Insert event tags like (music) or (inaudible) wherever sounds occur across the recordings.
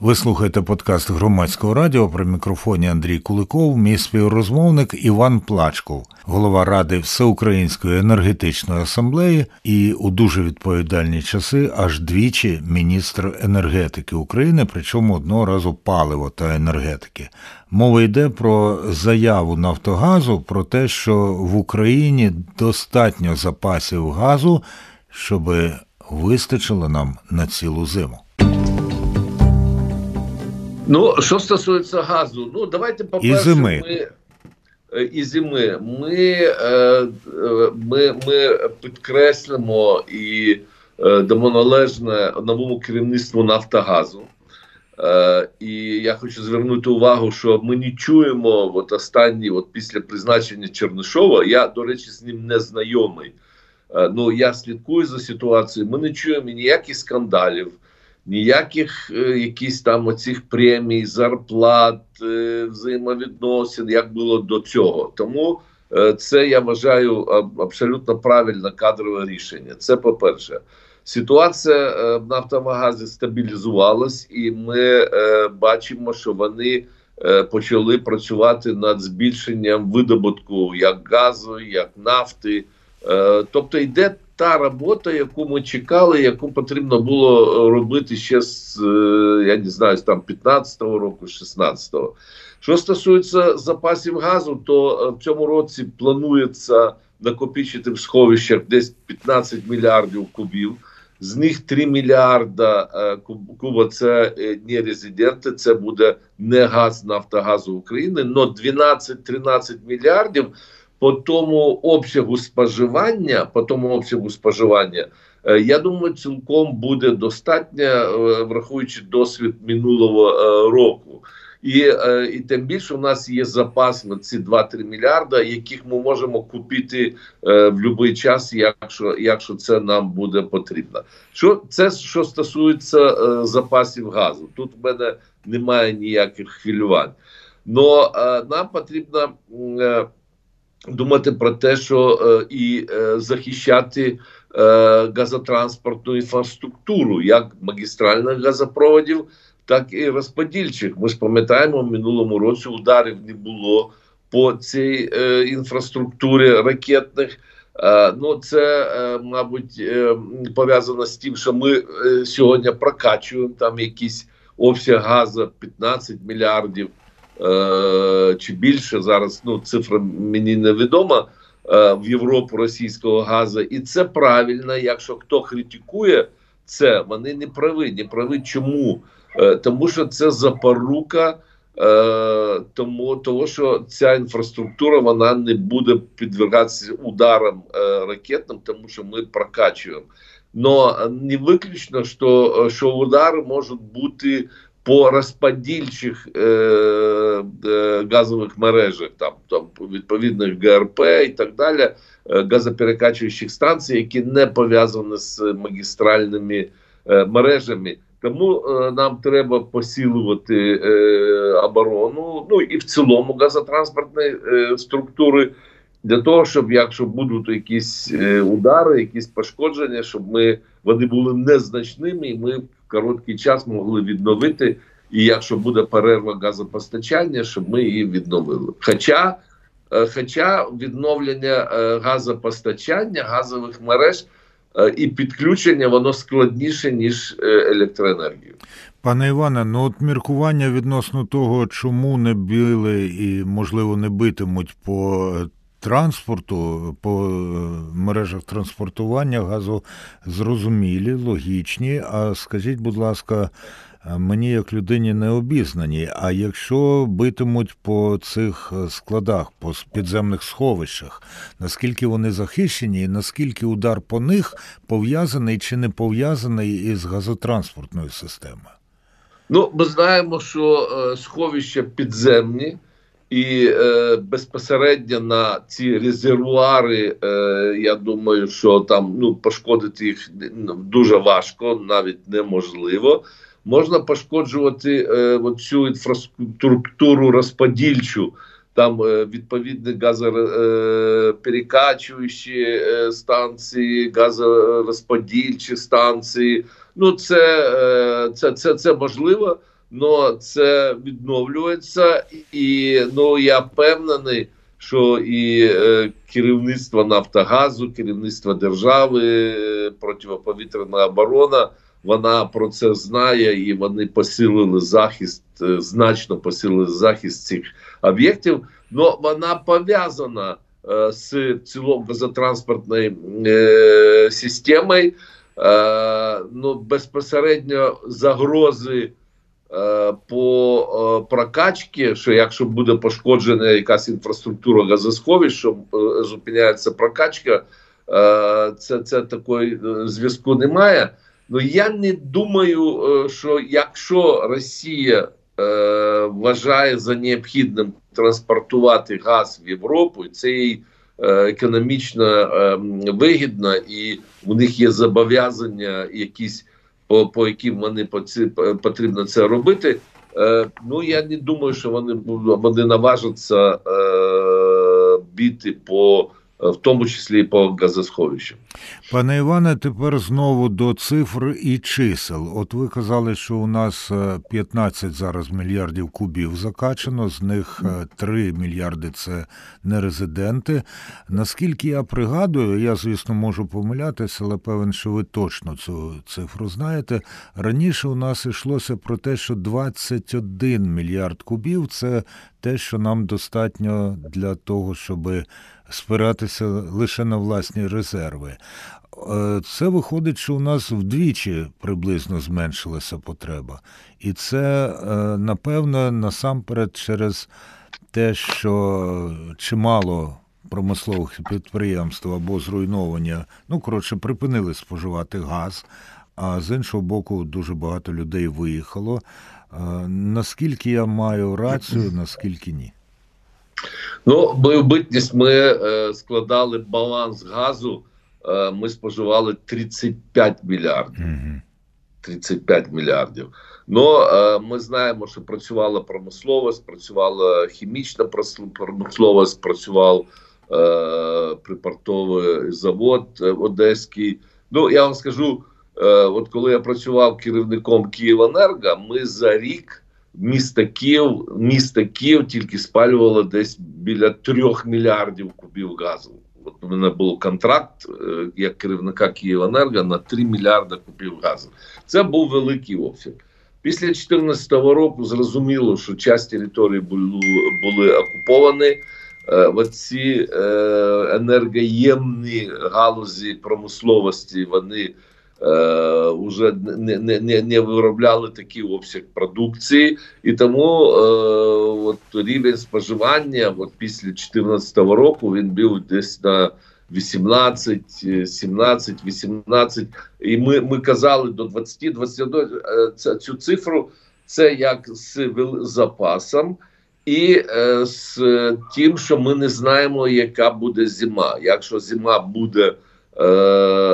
Ви слухаєте подкаст громадського радіо при мікрофоні Андрій Куликов, мій співрозмовник Іван Плачков, голова ради Всеукраїнської енергетичної асамблеї і у дуже відповідальні часи аж двічі міністр енергетики України, причому одного разу паливо та енергетики. Мова йде про заяву Нафтогазу про те, що в Україні достатньо запасів газу, щоб вистачило нам на цілу зиму. Ну, що стосується газу, ну давайте по І зими. ми е, і зими. Ми, е, е, ми, ми підкреслимо і дамо належне новому керівництву Нафтогазу. І я хочу звернути увагу, що ми не чуємо от останні, от після призначення Чернишова. Я, до речі, з ним не знайомий. Ну я слідкую за ситуацією. Ми не чуємо ніяких скандалів ніяких е, якісь там оцих премій, зарплат, е, взаємовідносин, як було до цього. Тому е, це я вважаю абсолютно правильне кадрове рішення. Це по-перше. Ситуація е, в Нафтомагазі стабілізувалась, і ми е, бачимо, що вони е, почали працювати над збільшенням видобутку як газу, як нафти. Е, тобто йде та робота, яку ми чекали, яку потрібно було е, робити ще з е, я не знаю, там 15-го року, 16-го. Що стосується запасів газу, то е, в цьому році планується накопичити в сховищах десь 15 мільярдів кубів. З них 3 мільярда куба це не резиденти, це буде не газ Нафтогазу України, але 12-13 мільярдів по тому обсягу споживання, по тому обсягу споживання, е, я думаю, цілком буде достатньо, е, враховуючи досвід минулого е, року. І і тим більше у нас є запас на ці 2-3 мільярда, яких ми можемо купити в будь-який час, якщо якщо це нам буде потрібно. Що це що стосується запасів газу? Тут в мене немає ніяких хвилювань. Но нам потрібно думати про те, що е, і е, захищати е, газотранспортну інфраструктуру, як магістральних газопроводів, так і розподільчих. Ми ж пам'ятаємо, в минулому році ударів не було по цій е, інфраструктурі ракетних. Е, ну, це, е, мабуть, е, пов'язано з тим, що ми сьогодні прокачуємо там якийсь обсяг газу 15 мільярдів. Е, чи більше зараз ну цифра мені невідома е, в Європу російського газу, і це правильно. Якщо хто критикує це, вони не праві. Не праві чому? Е, тому що це запорука. Тому того, що ця інфраструктура вона не буде підвергатися ударам ракетним, тому що ми прокачуємо. Но не виключно, що що удари можуть бути по розподільчих е, е, газових мережах, там там відповідних ГРП і так далі, е, газоперекачуючих станцій, які не пов'язані з магістральними е, мережами. Тому е, нам треба посилувати е, оборону, ну і в цілому газотранспортної е, структури. Для того, щоб якщо будуть якісь е, удари, якісь пошкодження, щоб ми вони були незначними, і ми короткий час могли відновити. І якщо буде перерва газопостачання, щоб ми її відновили. Хоча е, хоча відновлення е, газопостачання газових мереж е, і підключення воно складніше ніж електроенергію. Пане Іване, ну от міркування відносно того, чому не били і можливо не битимуть по транспорту, по мережах транспортування газу зрозумілі, логічні. А скажіть, будь ласка мені як людині не обізнані. А якщо битимуть по цих е, складах, по підземних сховищах, наскільки вони захищені, і наскільки удар по них пов'язаний чи не пов'язаний із газотранспортною системою? Ну, ми знаємо, що е, сховища підземні. І е, безпосередньо на ці резервуари, е, я думаю, що там ну пошкодити їх дуже важко, навіть неможливо можна пошкоджувати е, цю інфраструктуру розподільчу. там е, відповідні газоперекачуючі е, станції, газорозподільчі станції. Ну, це, е, це, це, це можливо, але це відновлюється, і ну я впевнений, що і е, керівництво Нафтогазу, керівництво держави, е, протиповітряна оборона. Вона про це знає, і вони посилили захист, е, значно посилили захист цих об'єктів. Но вона пов'язана е, з цілом газотранспортною е, системою. Е, ну, безпосередньо загрози по е, прокачці, що якщо буде пошкоджена якась інфраструктура газосховищ, що е, зупиняється прокачка, е, це, це такої е, зв'язку немає. Ну я не думаю, е, що якщо Росія е, вважає за необхідним транспортувати газ в Європу, це їй е, економічно е, вигідно, і у них є зобов'язання, якісь по, по яким вони по потрібно це робити. Е, ну я не думаю, що вони вони наважаться е, біти по в тому числі і по газосховищам. Пане Іване, тепер знову до цифр і чисел. От ви казали, що у нас е, 15 зараз мільярдів кубів закачано, з них е, 3 мільярди це нерезиденти. Наскільки я пригадую, я, звісно, можу помилятися, але певен, що ви точно цю цифру знаєте. Раніше у нас йшлося про те, що 21 мільярд кубів це те, що нам достатньо для того, щоб спиратися лише на власні резерви. Е, Це виходить, що у нас вдвічі приблизно зменшилася потреба. І це, е, напевно, насамперед через те, що чимало промислових підприємств або зруйновані, ну, коротше, припинили споживати газ, а з іншого боку, дуже багато людей виїхало. Наскільки я маю рацію, наскільки ні? Ну, мою битність ми е, складали баланс газу. Е, ми споживали 35 мільярдів. Угу. 35 мільярдів. Ну е, ми знаємо, що працювала промисловість, працювала хімічна промисловість, працював е, припортовий завод одеський. Ну я вам скажу, от коли я працював керівником Київенерго, ми за рік місто Київ, місто Київ тільки спалювало десь біля трьох мільярдів кубів газу. От у мене був контракт е, як керівника Київенерго на 3 мільярди кубів газу. Це був великий обсяг. Після 2014 року зрозуміло, що часть території були, були окуповані. Е, Оці е, енергоємні галузі промисловості вони е, вже не, не, не, не виробляли такий обсяг продукції, і тому е, от рівень споживання от після 2014 року він був десь на 18, е, 17, 18. І ми, ми казали до 20, 21, е, цю цифру це як з запасом. І е, з тим, що ми не знаємо, яка буде зима. Якщо зима буде е,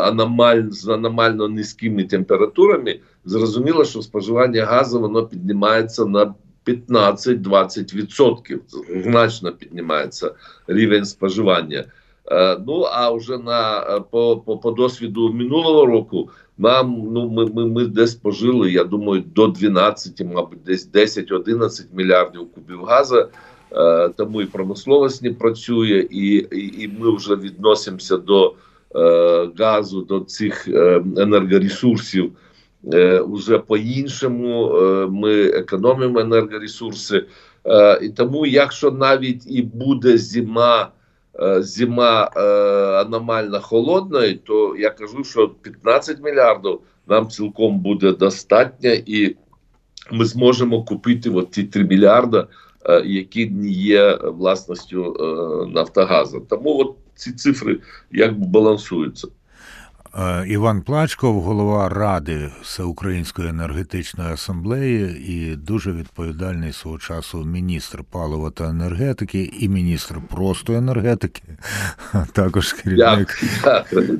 аномаль, з аномально низькими температурами, зрозуміло, що споживання газу воно піднімається на 15-20%. Значно піднімається рівень споживання. Е, ну а вже на е, по, по, по досвіду минулого року нам ну ми, ми, ми десь пожили, я думаю, до 12, мабуть, десь 10-11 мільярдів кубів газу. Е, тому і промисловість не працює, і, і, і ми вже відносимося до е, газу, до цих е, енергоресурсів е, уже по-іншому. Е, ми економимо енергоресурси. Е, і тому, якщо навіть і буде зима. е, Зима е, аномально холодна, то я кажу, що 15 мільярдів нам цілком буде достатньо, і ми зможемо купити от ті 3 мільярди, е, які не є власністю е, Нафтогазу. Тому от ці цифри якби балансуються. Е, Іван Плачков, голова Ради Всеукраїнської енергетичної асамблеї і дуже відповідальний свого часу міністр палива та енергетики і міністр просто енергетики, а (laughs) також керівник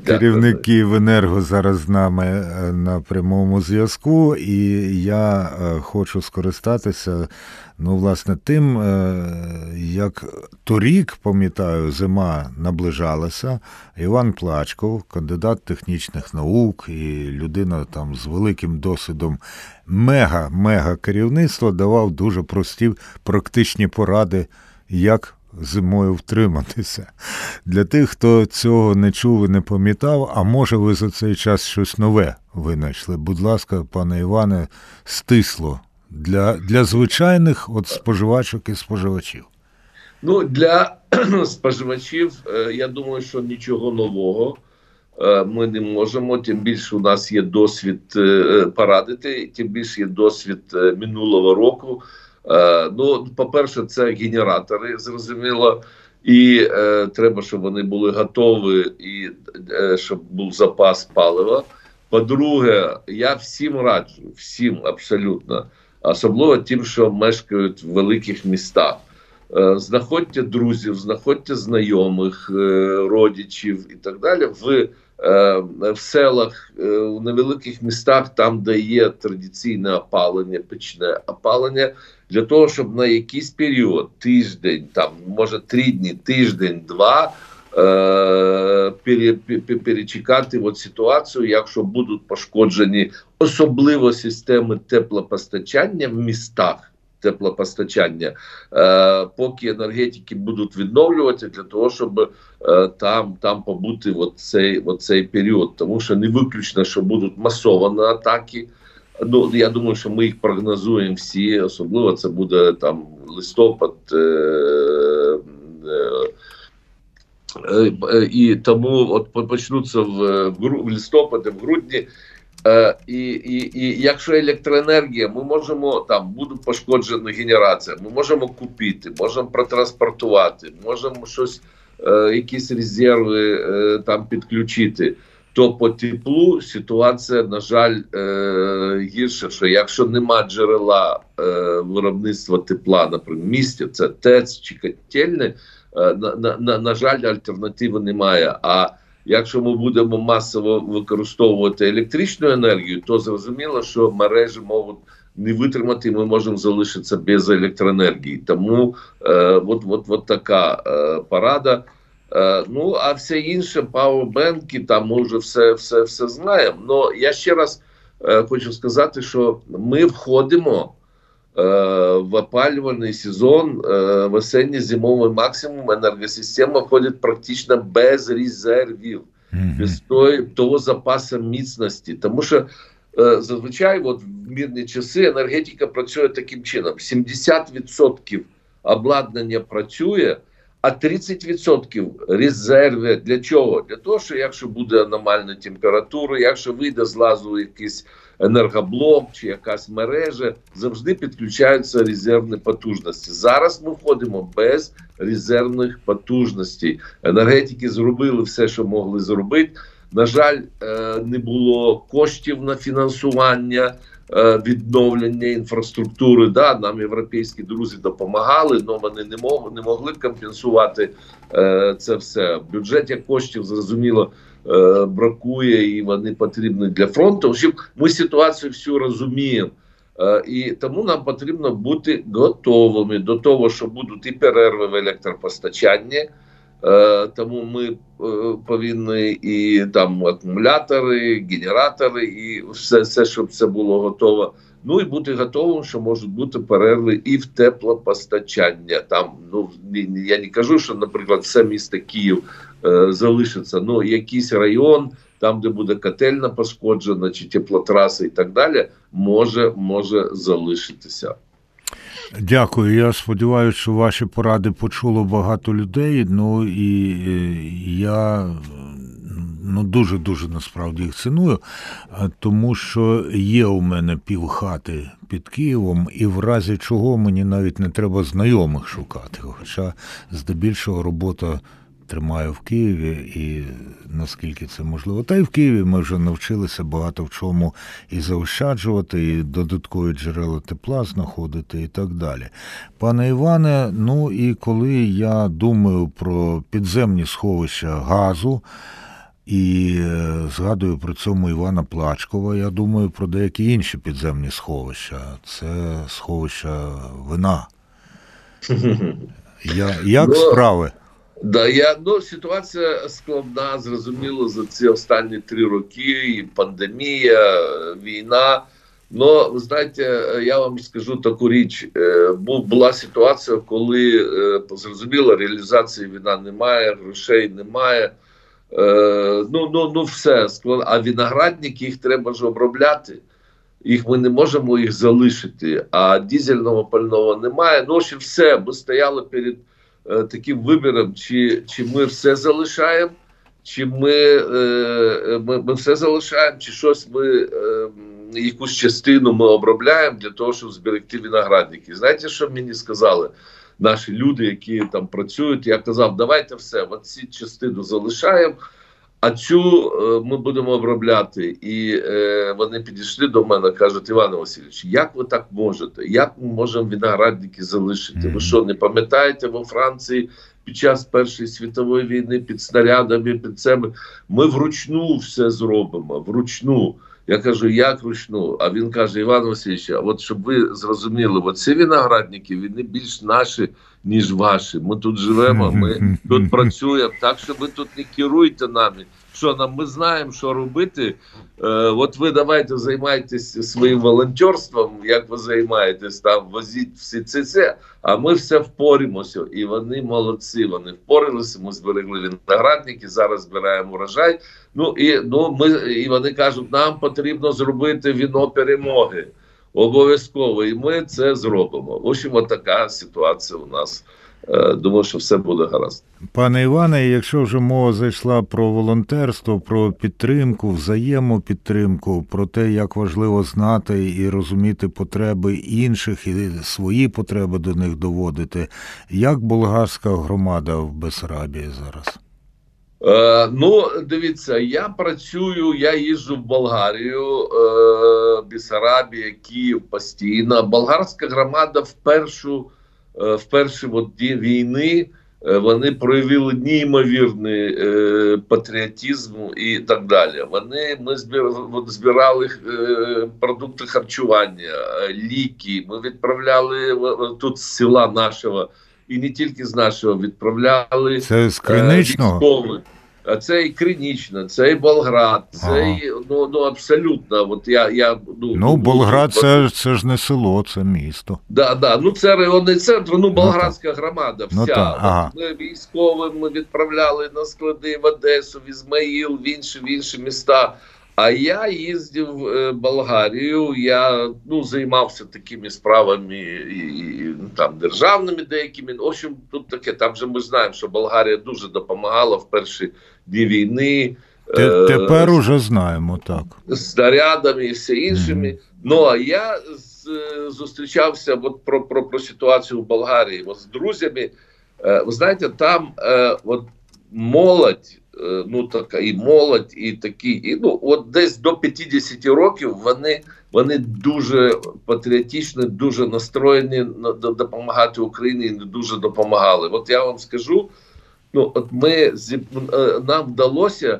Керівник. Київенерго зараз з нами е, на прямому зв'язку, і я е, хочу скористатися, ну, власне, тим, як торік, пам'ятаю, зима наближалася. Іван Плачков, кандидат технічних наук і людина там з великим досвідом мега-мега керівництва, давав дуже прості практичні поради, як зимою втриматися. Для тих, хто цього не чув і не пам'ятав, а може ви за цей час щось нове винайшли. Будь ласка, пане Іване, стисло для, для звичайних от споживачок і споживачів. Ну, для (clears throat) споживачів, е, я думаю, що нічого нового ми не можемо. Тим більше у нас є досвід е, порадити, тим більше є досвід е, минулого року. Е, Ну, по-перше, це генератори, зрозуміло. І е, треба, щоб вони були готові, і е, щоб був запас палива. По-друге, я всім раджу, всім абсолютно, особливо тим, що мешкають в великих містах. Е, Знаходьте друзів, знаходьте знайомих, е, родичів і так далі. В, е, в селах, е, в невеликих містах, там, де є традиційне опалення, печне опалення, для того, щоб на якийсь період, тиждень, там, може три дні, тиждень, два. е, Перечекати от ситуацію, якщо будуть пошкоджені особливо системи теплопостачання в містах теплопостачання, е, поки енергетики будуть відновлювати для того, щоб е, там, там побути от цей, от цей період. Тому що не виключно, що будуть масовані атаки. Ну, я думаю, що ми їх прогнозуємо всі, особливо це буде там листопад. Е, е, Е, І тому от почнуться в, в в листопаді, в грудні. Е, і, і, і якщо електроенергія, ми можемо там буде пошкоджена генерація, ми можемо купити, можемо протранспортувати, можемо щось, е, якісь резерви е, там підключити. То по теплу ситуація, на жаль, е, гірша, що якщо нема джерела е, виробництва тепла, наприклад, в місті, це ТЕЦ чи котельне, Е, на, на, на, на жаль, альтернативи немає. А якщо ми будемо масово використовувати електричну енергію, то зрозуміло, що мережі можуть не витримати, і ми можемо залишитися без електроенергії. Тому е, от, от, от така е, порада. Е, ну, а все інше, пауербенки, там ми вже все, все, все знаємо. Но я ще раз е, хочу сказати, що ми входимо в опалювальний сезон, е, в осенньо-зимовий максимум енергосистема входить практично без резервів, без той, того запасу міцності. Тому що е, зазвичай от в мирні часи енергетика працює таким чином: 70% обладнання працює. А 30% резерви для чого? Для того, що якщо буде аномальна температура, якщо вийде з лазу якийсь енергоблок чи якась мережа, завжди підключаються резервні потужності. Зараз ми входимо без резервних потужностей. Енергетики зробили все, що могли зробити. На жаль, е, не було коштів на фінансування е, відновлення інфраструктури. Да, нам європейські друзі допомагали, але вони не могли, не могли компенсувати е, це все. В бюджеті коштів зрозуміло бракує, і вони потрібні для фронту. Общем, Ми ситуацію всю розуміємо. Е, І тому нам потрібно бути готовими до того, що будуть і перерви в електропостачанні. Е, Тому ми е, повинні і там акумулятори, генератори, і все, все, щоб це було готово. Ну і бути готовим, що можуть бути перерви і в теплопостачання. Там ну я не кажу, що, наприклад, все місто Київ е, залишиться. Ну якийсь район, там, де буде котельна пошкоджена, чи теплотраси і так далі, може, може залишитися. Дякую. Я сподіваюся, що ваші поради почуло багато людей. Ну і е, я ну, дуже дуже насправді їх ціную, тому що є у мене півхати під Києвом, і в разі чого мені навіть не треба знайомих шукати. Хоча здебільшого робота тримає в Києві і наскільки це можливо. Та й в Києві ми вже навчилися багато в чому і заощаджувати, і додаткові джерела тепла знаходити, і так далі. Пане Іване, ну і коли я думаю про підземні сховища газу. І е, згадую при цьому Івана Плачкова. Я думаю про деякі інші підземні сховища. Це сховища вина. (laughs) Я, як Ну, справи? Да, я ну ситуація складна, зрозуміло, за ці останні три роки. І пандемія, війна. Ну, ви знаєте, я вам скажу таку річ. Е, Була ситуація, коли е, зрозуміло, реалізації війна немає, грошей немає. Е, Ну, ну, ну все склад- А виноградники їх треба ж обробляти. Їх ми не можемо їх залишити, а дізельного пального немає. Ну, ще все. Ми стояли перед таким вибором, чи, чи ми все залишаємо, чи ми, е, ми, ми все залишаємо, чи щось ми е, якусь частину ми обробляємо для того, щоб зберегти виноградники. Знаєте, що мені сказали наші люди, які там працюють? Я казав, давайте все, от ці частину залишаємо. А цю е, ми будемо обробляти, і е, вони підійшли до мене, кажуть, Іван Васильович, як ви так можете? Як ми можемо виноградники залишити? Ви що не пам'ятаєте во Франції під час Першої світової війни під снарядами, під цими ми вручну все зробимо. Вручну. Я кажу, як ручну? А він каже: Іван Васильович, а от щоб ви зрозуміли, оці виноградники вони більш наші, ніж ваші. Ми тут живемо, ми тут працюємо, так що ви тут не керуйте нами. Що нам ми знаємо, що робити. Е, от ви давайте займайтеся своїм волонтерством, як ви займаєтесь там, возіть всі це, це, а ми все впорімося. І вони молодці. Вони впоралися. Ми зберегли виноградники, зараз збираємо урожай. Ну і ну ми і вони кажуть, нам потрібно зробити віно перемоги. Обов'язково, і ми це зробимо. В общем, така ситуація у нас. Е, Думаю, що все буде гаразд. Пане Іване, якщо вже мова зайшла про волонтерство, про підтримку, взаємопідтримку, про те, як важливо знати і розуміти потреби інших і свої потреби до них доводити, як болгарська громада в Бесарабії зараз? Е, ну, дивіться, я працюю, я їжджу в Болгарію, е, Бісарабія, Київ постійно. Болгарська громада в першу, в перші дні війни е, вони проявили неймовірний е, патріотизм і так далі. Вони ми збирали е, продукти харчування, е, ліки. Ми відправляли тут з села нашого. І не тільки з нашого відправляли Це з Е, Криничного? військових. А це і Кринічна, це і Болград, це Ага. і ну, ну абсолютно. От я, я ну, Ну, Болград це, це ж не село, це місто. Да, да. Ну це районний центр, ну болградська громада. Вся Ну, так, ага. Ми військовим ми відправляли на склади в Одесу, в Ізмаїл, в інші в інші міста. А я їздив в е, Болгарію. Я ну займався такими справами і, і, ну, там державними деякими. В общем, тут таке. Там же ми знаємо, що Болгарія дуже допомагала в перші дні війни. Е, тепер уже знаємо, так. снарядами і все іншими. Мгм. Ну а я з, зустрічався от про, про, про ситуацію в Болгарії от, з друзями. Е, ви знаєте, там е, от молодь, е, ну така і молодь, і такі, і ну от десь до 50 років вони. Вони дуже патріотичні, дуже настроєні на до- допомагати Україні і дуже допомагали. От я вам скажу, ну от ми е, нам вдалося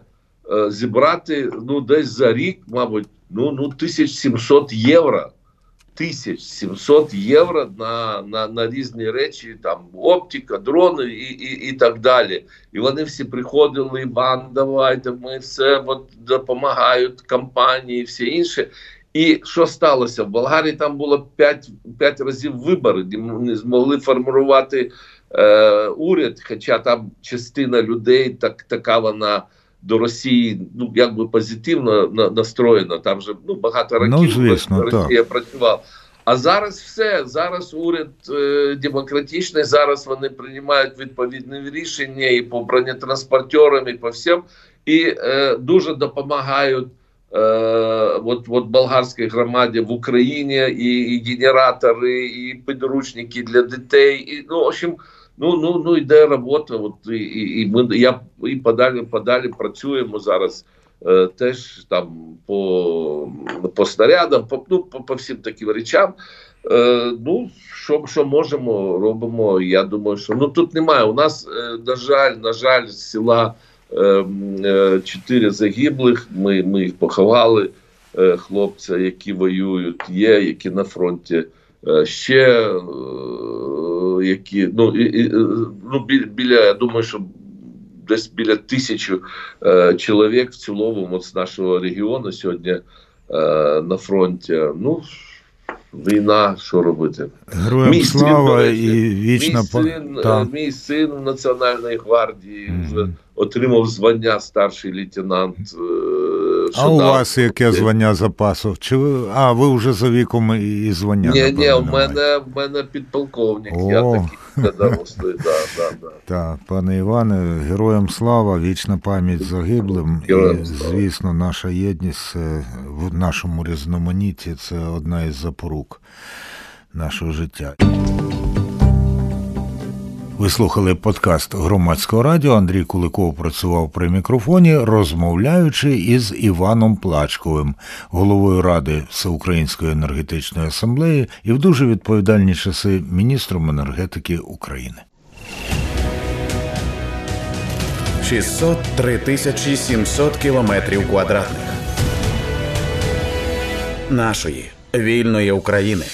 е, зібрати ну десь за рік, мабуть, ну ну 1700 євро. 1700 євро на, на, на різні речі, там оптика, дрони і, і, і так далі. І вони всі приходили, Іван, давайте, ми все от, допомагають компанії, все інше. І що сталося? В Болгарії там було 5, 5 разів вибори, де не змогли формувати е, уряд, хоча там частина людей так, така вона до Росії ну якби позитивно на, настроєна. Там же ну багато років Ну, звісно, Росія працювала. А зараз все. Зараз уряд е, демократичний. Зараз вони приймають відповідні рішення і по бронетранспортерам, і по всім, і е, дуже допомагають. Е, от, от болгарській громаді в Україні і, і генератори, і підручники для дітей. І, ну, в общем, Ну, ну, ну йде робота. От і, і, і ми я і подалі, подалі працюємо зараз. Е, теж там по, по снарядам, по, ну, по, по всім таким речам. Е, ну, що, що можемо, робимо. Я думаю, що ну тут немає. У нас, е, на жаль, на жаль, з села е, е, загиблих. Ми, ми їх поховали. Е, хлопця, які воюють, є, які на фронті. Е, ще е, які ну, і, і, е, ну біля, я думаю, що десь біля тисячі е, чоловік в цілому от з нашого регіону сьогодні е, на фронті. Ну, війна, що робити? Героям Мій син, слава речі, і вічна мій син, та. мій син в Національної гвардії Мгм. вже отримав звання старший лейтенант. е, А у дав- вас яке звання запасу? Чи ви а ви вже за віком і звання? Ні, ні, в мене в мене підполковник. Я такий (laughs) дорослий. Да, да, да. Так, пане Іване, героям слава, вічна пам'ять загиблим. Героям і, слава. звісно, наша єдність е, в нашому різноманітті це одна із запорук нашого життя. Ви слухали подкаст громадського радіо. Андрій Куликов працював при мікрофоні, розмовляючи із Іваном Плачковим, головою Ради Всеукраїнської енергетичної асамблеї і в дуже відповідальні часи міністром енергетики України. 603 тисячі 700 кілометрів квадратних нашої вільної України.